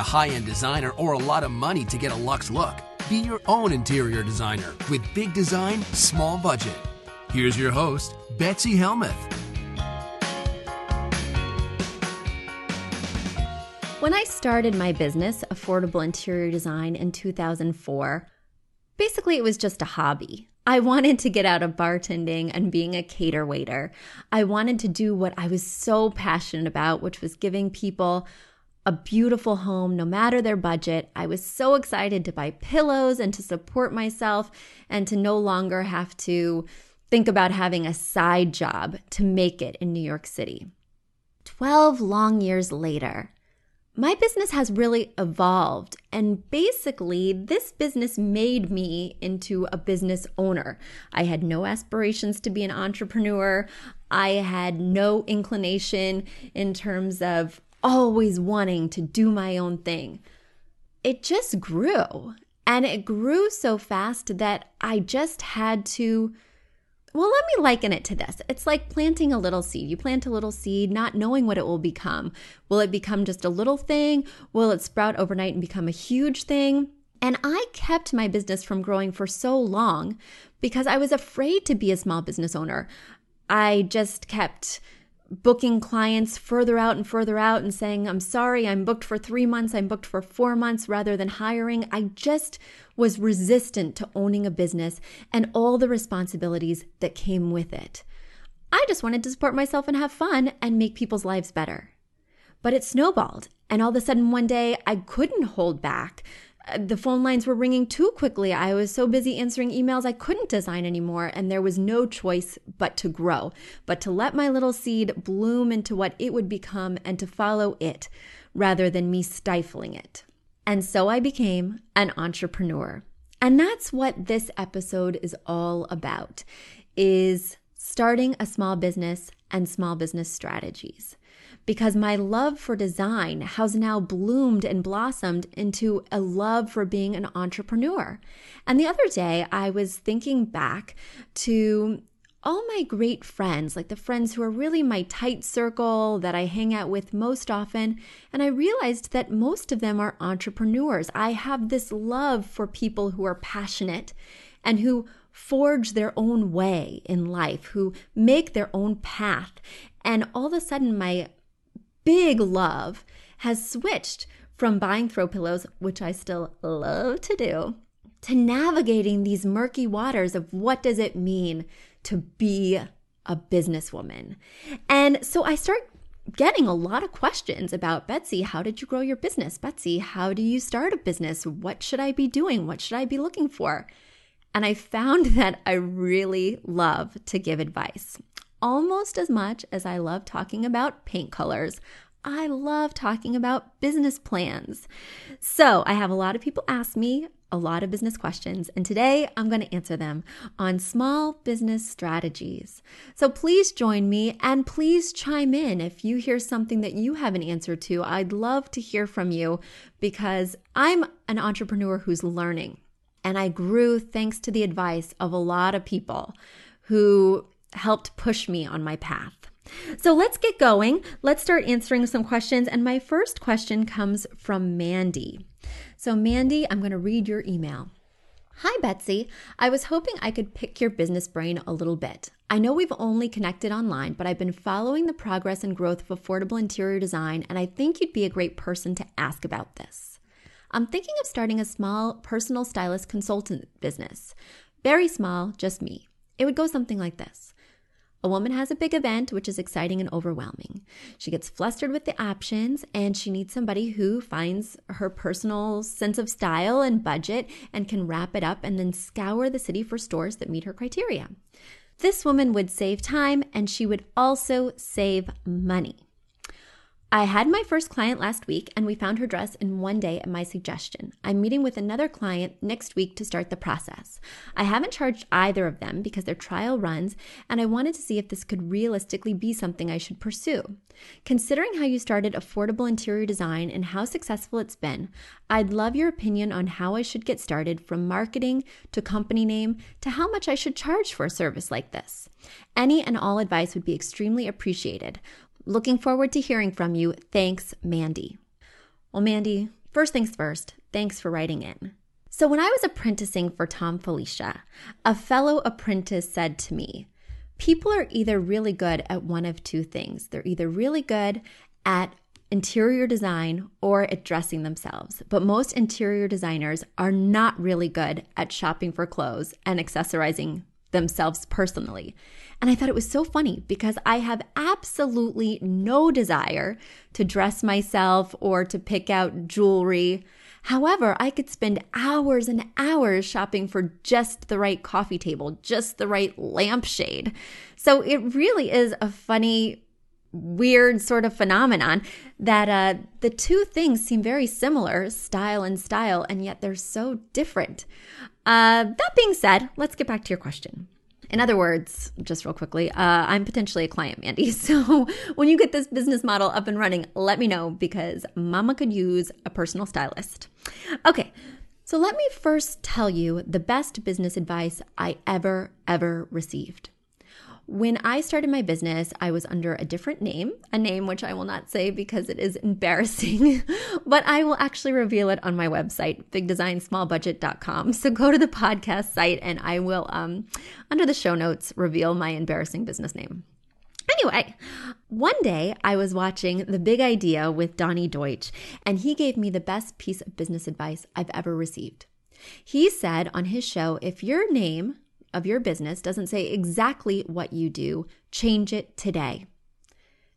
A high end designer or a lot of money to get a luxe look. Be your own interior designer with big design, small budget. Here's your host, Betsy Helmuth. When I started my business, Affordable Interior Design, in 2004, basically it was just a hobby. I wanted to get out of bartending and being a cater waiter. I wanted to do what I was so passionate about, which was giving people a beautiful home no matter their budget. I was so excited to buy pillows and to support myself and to no longer have to think about having a side job to make it in New York City. 12 long years later, my business has really evolved. And basically, this business made me into a business owner. I had no aspirations to be an entrepreneur. I had no inclination in terms of always wanting to do my own thing. It just grew. And it grew so fast that I just had to. Well, let me liken it to this. It's like planting a little seed. You plant a little seed, not knowing what it will become. Will it become just a little thing? Will it sprout overnight and become a huge thing? And I kept my business from growing for so long because I was afraid to be a small business owner. I just kept booking clients further out and further out and saying, I'm sorry, I'm booked for three months, I'm booked for four months rather than hiring. I just was resistant to owning a business and all the responsibilities that came with it. I just wanted to support myself and have fun and make people's lives better. But it snowballed. And all of a sudden, one day, I couldn't hold back the phone lines were ringing too quickly. I was so busy answering emails, I couldn't design anymore, and there was no choice but to grow, but to let my little seed bloom into what it would become and to follow it rather than me stifling it. And so I became an entrepreneur. And that's what this episode is all about is starting a small business and small business strategies because my love for design has now bloomed and blossomed into a love for being an entrepreneur. And the other day, I was thinking back to all my great friends, like the friends who are really my tight circle that I hang out with most often, and I realized that most of them are entrepreneurs. I have this love for people who are passionate and who forge their own way in life, who make their own path. And all of a sudden, my big love has switched from buying throw pillows, which I still love to do, to navigating these murky waters of what does it mean to be a businesswoman. And so I start getting a lot of questions about Betsy, how did you grow your business? Betsy, how do you start a business? What should I be doing? What should I be looking for? And I found that I really love to give advice almost as much as I love talking about paint colors. I love talking about business plans. So, I have a lot of people ask me a lot of business questions, and today I'm going to answer them on small business strategies. So please join me and please chime in if you hear something that you have an answer to. I'd love to hear from you because I'm an entrepreneur who's learning, and I grew thanks to the advice of a lot of people who helped push me on my path. So let's get going. Let's start answering some questions. And my first question comes from Mandy. So, Mandy, I'm going to read your email. Hi, Betsy. I was hoping I could pick your business brain a little bit. I know we've only connected online, but I've been following the progress and growth of affordable interior design, and I think you'd be a great person to ask about this. I'm thinking of starting a small personal stylist consultant business. Very small, just me. It would go something like this a woman has a big event, which is exciting and overwhelming. She gets flustered with the options and she needs somebody who finds her personal sense of style and budget and can wrap it up and then scour the city for stores that meet her criteria. This woman would save time and she would also save money. I had my first client last week and we found her dress in one day at my suggestion. I'm meeting with another client next week to start the process. I haven't charged either of them because they're trial runs and I wanted to see if this could realistically be something I should pursue. Considering how you started affordable interior design and how successful it's been, I'd love your opinion on how I should get started from marketing to company name to how much I should charge for a service like this. Any and all advice would be extremely appreciated. Looking forward to hearing from you. Thanks, Mandy. Well, Mandy, first things first, thanks for writing in. So, when I was apprenticing for Thom Filicia, a fellow apprentice said to me, People are either really good at one of two things. They're either really good at interior design or at dressing themselves. But most interior designers are not really good at shopping for clothes and accessorizing themselves personally. And I thought it was so funny because I have absolutely no desire to dress myself or to pick out jewelry. However, I could spend hours and hours shopping for just the right coffee table, just the right lampshade. So it really is a funny, weird sort of phenomenon that uh, the two things seem very similar, style and style, and yet they're so different. Uh, that being said, let's get back to your question. In other words, just real quickly, uh, I'm potentially a client, Mandy. So when you get this business model up and running, let me know because mama could use a personal stylist. Okay, so let me first tell you the best business advice I ever, ever received. When I started my business, I was under a different name, a name which I will not say because it is embarrassing, but I will actually reveal it on my website, bigdesignsmallbudget.com. So go to the podcast site and I will, um, under the show notes, reveal my embarrassing business name. Anyway, one day I was watching The Big Idea with Donny Deutsch, and he gave me the best piece of business advice I've ever received. He said on his show if your name of your business doesn't say exactly what you do, change it today.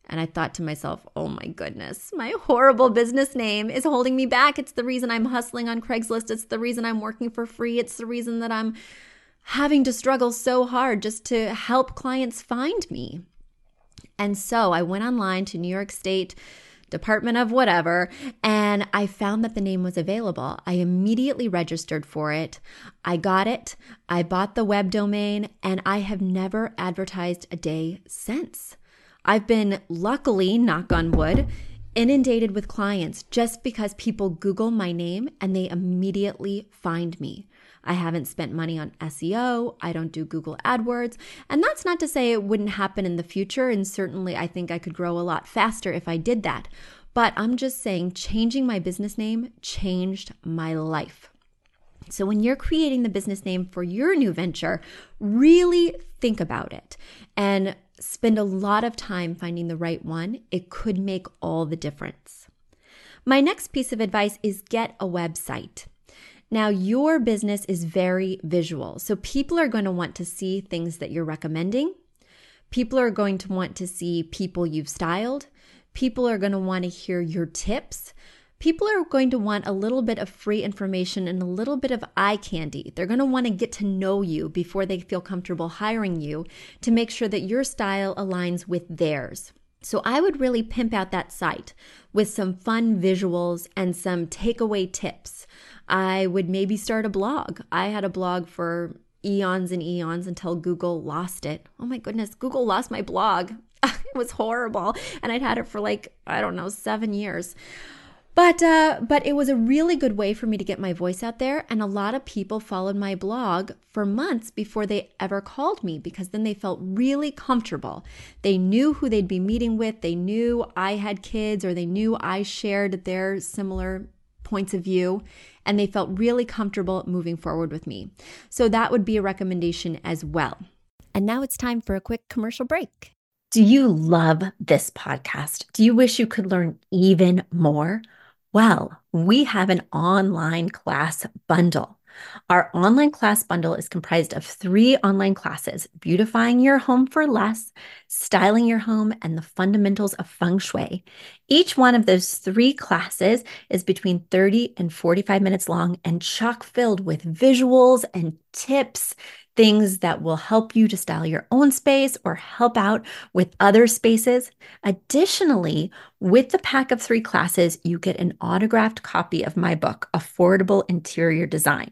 And I thought to myself, oh my goodness, my horrible business name is holding me back. It's the reason I'm hustling on Craigslist. It's the reason I'm working for free. It's the reason that I'm having to struggle so hard just to help clients find me. And so I went online to New York State Department of whatever, and I found that the name was available. I immediately registered for it. I got it. I bought the web domain, and I have never advertised a day since. I've been luckily, knock on wood, inundated with clients just because people Google my name and they immediately find me. I haven't spent money on SEO. I don't do Google AdWords. And that's not to say it wouldn't happen in the future. And certainly, I think I could grow a lot faster if I did that. But I'm just saying, changing my business name changed my life. So, when you're creating the business name for your new venture, really think about it and spend a lot of time finding the right one. It could make all the difference. My next piece of advice is get a website. Now, your business is very visual. So people are going to want to see things that you're recommending. People are going to want to see people you've styled. People are going to want to hear your tips. People are going to want a little bit of free information and a little bit of eye candy. They're going to want to get to know you before they feel comfortable hiring you to make sure that your style aligns with theirs. So I would really pimp out that site with some fun visuals and some takeaway tips. I would maybe start a blog. I had a blog for eons and eons until Google lost it. Oh my goodness, Google lost my blog. it was horrible. And I'd had it for like, I don't know, seven years. But uh, but it was a really good way for me to get my voice out there, and a lot of people followed my blog for months before they ever called me because then they felt really comfortable. They knew who they'd be meeting with. They knew I had kids, or they knew I shared their similar points of view and they felt really comfortable moving forward with me. So that would be a recommendation as well. And now it's time for a quick commercial break. Do you love this podcast? Do you wish you could learn even more? Well, we have an online class bundle. Our online class bundle is comprised of three online classes beautifying your home for less, styling your home, and the fundamentals of feng shui. Each one of those three classes is between 30 and 45 minutes long and chock filled with visuals and tips things that will help you to style your own space or help out with other spaces. Additionally, with the pack of three classes, you get an autographed copy of my book, Affordable Interior Design.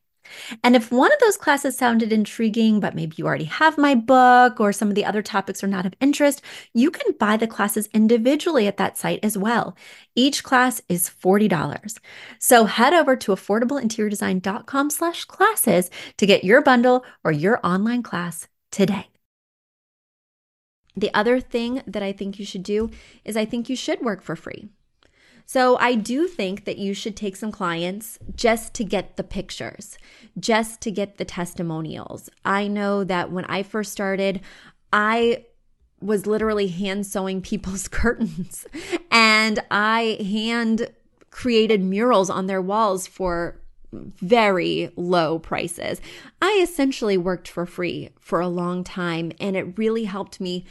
And if one of those classes sounded intriguing, but maybe you already have my book or some of the other topics are not of interest, you can buy the classes individually at that site as well. Each class is $40. So head over to affordableinteriordesign.com slash classes to get your bundle or your online class today. The other thing that I think you should do is I think you should work for free. So I do think that you should take some clients just to get the pictures, just to get the testimonials. I know that when I first started, I was literally hand sewing people's curtains and I hand created murals on their walls for very low prices. I essentially worked for free for a long time and it really helped me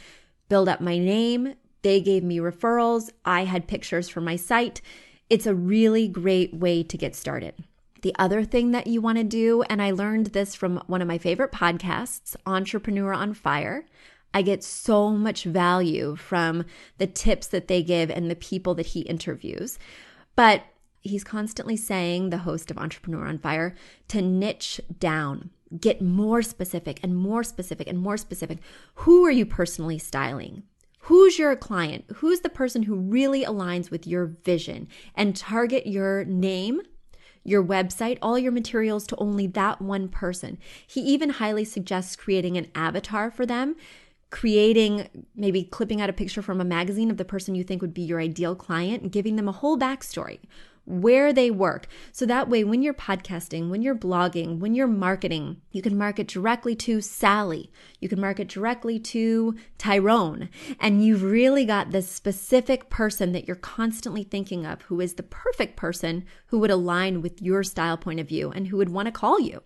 build up my name, they gave me referrals. I had pictures for my site. It's a really great way to get started. The other thing that you want to do, and I learned this from one of my favorite podcasts, Entrepreneur on Fire. I get so much value from the tips that they give and the people that he interviews. But he's constantly saying, the host of Entrepreneur on Fire, to niche down, get more specific and more specific and more specific. Who are you personally styling? Who's your client? Who's the person who really aligns with your vision? And target your name, your website, all your materials to only that one person. He even highly suggests creating an avatar for them creating maybe clipping out a picture from a magazine of the person you think would be your ideal client giving them a whole backstory where they work. So that way, when you're podcasting, when you're blogging, when you're marketing, you can market directly to Sally. You can market directly to Tyrone. And you've really got this specific person that you're constantly thinking of who is the perfect person who would align with your style point of view and who would want to call you.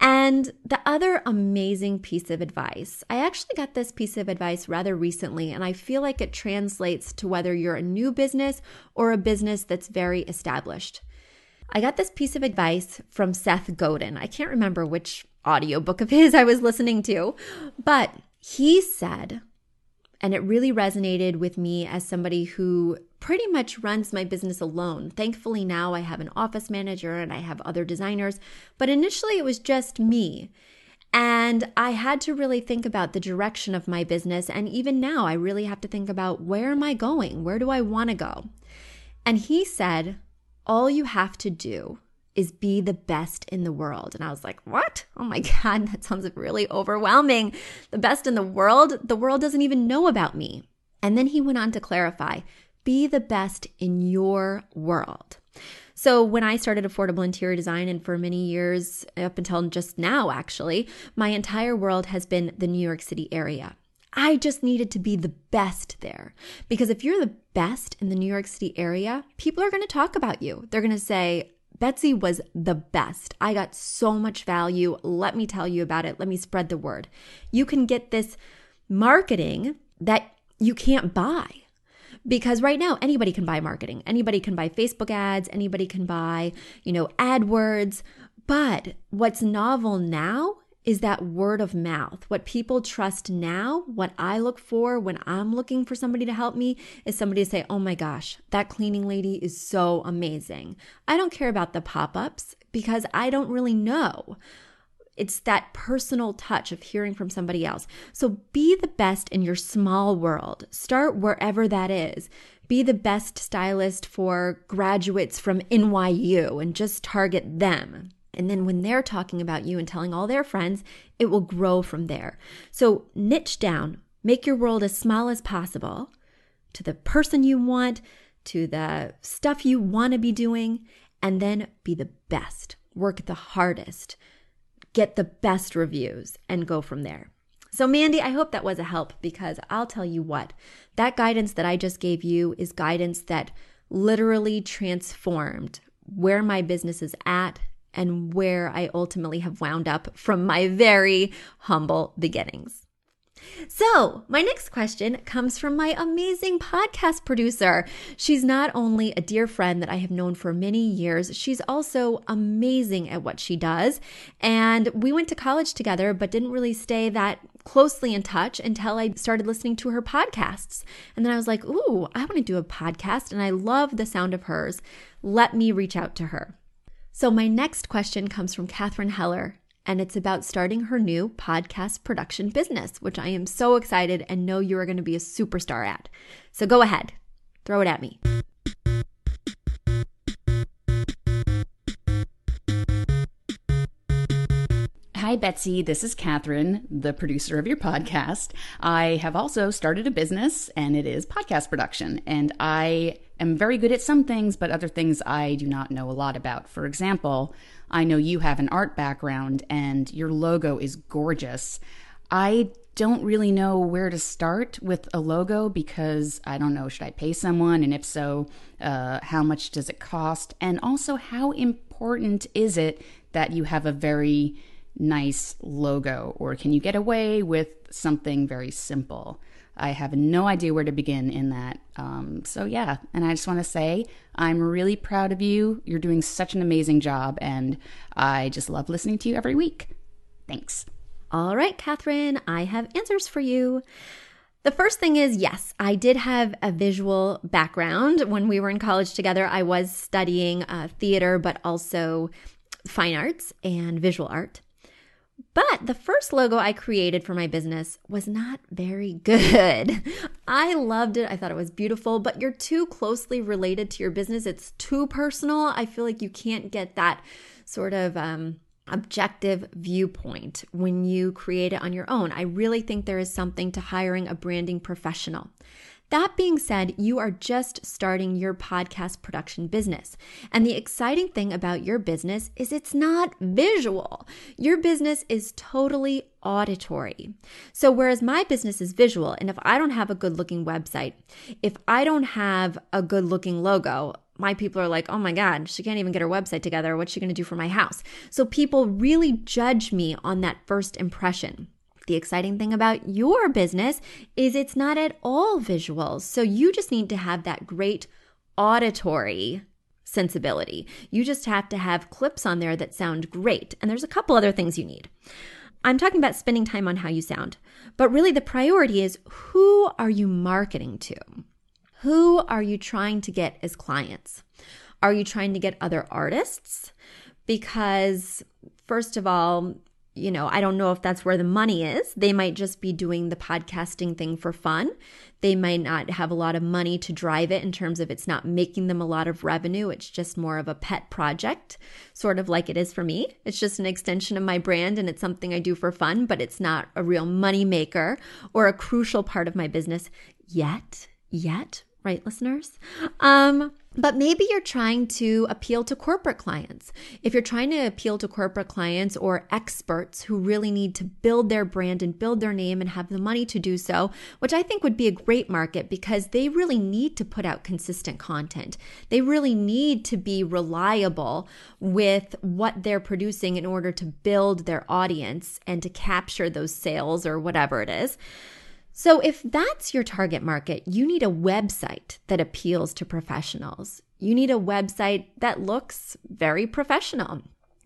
And the other amazing piece of advice, I actually got this piece of advice rather recently, and I feel like it translates to whether you're a new business or a business that's very established. I got this piece of advice from Seth Godin. I can't remember which audiobook of his I was listening to, but he said, and it really resonated with me as somebody who pretty much runs my business alone. Thankfully, now I have an office manager and I have other designers, but initially it was just me. And I had to really think about the direction of my business. And even now, I really have to think about where am I going? Where do I want to go? And he said, All you have to do is be the best in the world. And I was like, What? Oh my God, that sounds really overwhelming. The best in the world? The world doesn't even know about me. And then he went on to clarify be the best in your world. So, when I started affordable interior design, and for many years, up until just now, actually, my entire world has been the New York City area. I just needed to be the best there. Because if you're the best in the New York City area, people are going to talk about you. They're going to say, Betsy was the best. I got so much value. Let me tell you about it. Let me spread the word. You can get this marketing that you can't buy because right now anybody can buy marketing. Anybody can buy Facebook ads, anybody can buy, you know, AdWords. But what's novel now is that word of mouth. What people trust now, what I look for when I'm looking for somebody to help me is somebody to say, "Oh my gosh, that cleaning lady is so amazing." I don't care about the pop-ups because I don't really know It's that personal touch of hearing from somebody else. So be the best in your small world. Start wherever that is. Be the best stylist for graduates from NYU and just target them. And then when they're talking about you and telling all their friends, it will grow from there. So niche down, make your world as small as possible to the person you want, to the stuff you want to be doing, and then be the best. Work the hardest, get the best reviews, and go from there. So, Mandy, I hope that was a help because I'll tell you what, that guidance that I just gave you is guidance that literally transformed where my business is at and where I ultimately have wound up from my very humble beginnings. So, my next question comes from my amazing podcast producer. She's not only a dear friend that I have known for many years, she's also amazing at what she does. And we went to college together, but didn't really stay that closely in touch until I started listening to her podcasts. And then I was like, ooh, I want to do a podcast, and I love the sound of hers. Let me reach out to her. So, my next question comes from Katharine Heller, and it's about starting her new podcast production business, which I am so excited and know you are going to be a superstar at. So go ahead, throw it at me. Hi, Betsy. This is Katharine, the producer of your podcast. I have also started a business, and it is podcast production. And I am very good at some things, but other things I do not know a lot about. For example, I know you have an art background and your logo is gorgeous. I don't really know where to start with a logo because I don't know, should I pay someone? And if so, uh, how much does it cost? And also, how important is it that you have a very nice logo? Or can you get away with something very simple? I have no idea where to begin in that. Um, so, yeah, and I just want to say I'm really proud of you. You're doing such an amazing job, and I just love listening to you every week. Thanks. All right, Katharine, I have answers for you. The first thing is yes, I did have a visual background. When we were in college together, I was studying uh, theater, but also fine arts and visual art. But the first logo I created for my business was not very good. I loved it. I thought it was beautiful, but you're too closely related to your business. It's too personal. I feel like you can't get that sort of um, objective viewpoint when you create it on your own. I really think there is something to hiring a branding professional. That being said, you are just starting your podcast production business. And the exciting thing about your business is it's not visual. Your business is totally auditory. So, whereas my business is visual, and if I don't have a good looking website, if I don't have a good looking logo, my people are like, oh my God, she can't even get her website together. What's she going to do for my house? So people really judge me on that first impression. The exciting thing about your business is it's not at all visuals. So you just need to have that great auditory sensibility. You just have to have clips on there that sound great. And there's a couple other things you need. I'm talking about spending time on how you sound, but really the priority is who are you marketing to? Who are you trying to get as clients? Are you trying to get other artists? Because, first of all, you know, I don't know if that's where the money is. They might just be doing the podcasting thing for fun. They might not have a lot of money to drive it in terms of it's not making them a lot of revenue. It's just more of a pet project, sort of like it is for me. It's just an extension of my brand and it's something I do for fun, but it's not a real money maker or a crucial part of my business yet. Yet, right, listeners? Um, but maybe you're trying to appeal to corporate clients. If you're trying to appeal to corporate clients or experts who really need to build their brand and build their name and have the money to do so, which I think would be a great market because they really need to put out consistent content. They really need to be reliable with what they're producing in order to build their audience and to capture those sales or whatever it is. So, if that's your target market, you need a website that appeals to professionals. You need a website that looks very professional.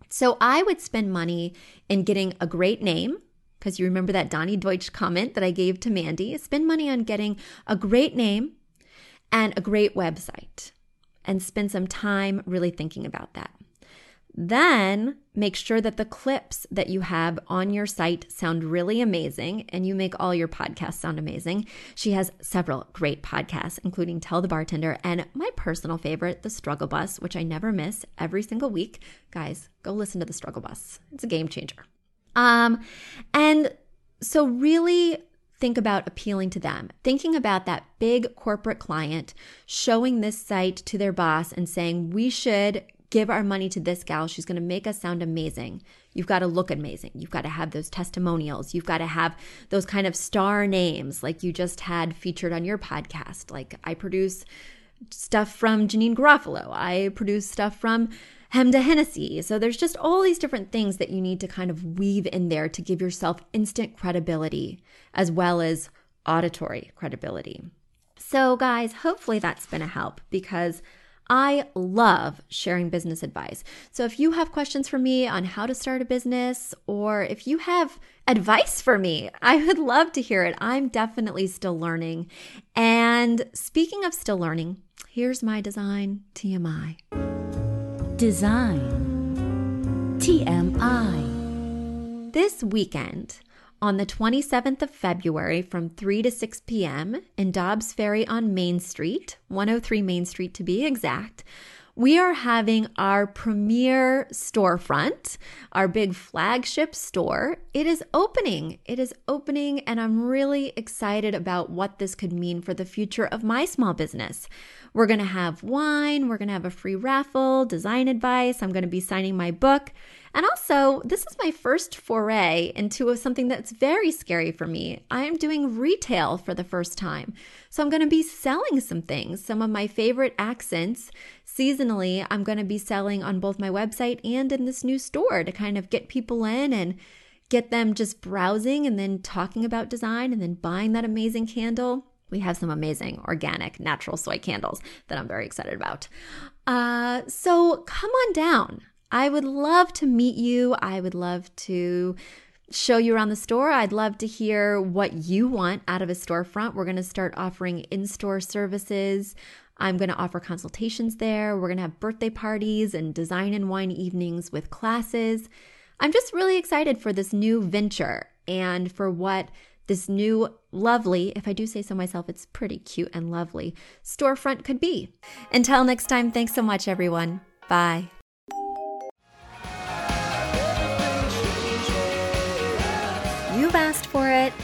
So, I would spend money in getting a great name, because you remember that Donny Deutsch comment that I gave to Mandy. Spend money on getting a great name and a great website, and spend some time really thinking about that. Then make sure that the clips that you have on your site sound really amazing and you make all your podcasts sound amazing. She has several great podcasts, including Tell the Bartender and my personal favorite, The Struggle Bus, which I never miss every single week. Guys, go listen to The Struggle Bus. It's a game changer. Um, and so really think about appealing to them, thinking about that big corporate client showing this site to their boss and saying, we should give our money to this gal. She's going to make us sound amazing. You've got to look amazing. You've got to have those testimonials. You've got to have those kind of star names like you just had featured on your podcast. Like I produce stuff from Janeane Garofalo. I produce stuff from Hemda Hennessy. So there's just all these different things that you need to kind of weave in there to give yourself instant credibility as well as auditory credibility. So, guys, hopefully that's been a help because I love sharing business advice. So if you have questions for me on how to start a business, or if you have advice for me, I would love to hear it. I'm definitely still learning. And speaking of still learning, here's my design TMI. Design TMI. This weekend, on the 27th of February from 3 to 6 p.m. in Dobbs Ferry on Main Street, 103 Main Street to be exact, we are having our premier storefront, our big flagship store. It is opening. It is opening, and I'm really excited about what this could mean for the future of my small business. We're going to have wine, we're going to have a free raffle, design advice, I'm going to be signing my book. And also, this is my first foray into something that's very scary for me. I am doing retail for the first time. So I'm going to be selling some things, some of my favorite accents. Seasonally, I'm going to be selling on both my website and in this new store to kind of get people in and get them just browsing and then talking about design and then buying that amazing candle. We have some amazing organic natural soy candles that I'm very excited about. Uh, so come on down. I would love to meet you. I would love to show you around the store. I'd love to hear what you want out of a storefront. We're going to start offering in store services. I'm going to offer consultations there. We're going to have birthday parties and design and wine evenings with classes. I'm just really excited for this new venture and for what this new lovely, if I do say so myself, it's pretty cute and lovely storefront could be. Until next time, thanks so much, everyone. Bye.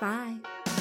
Bye.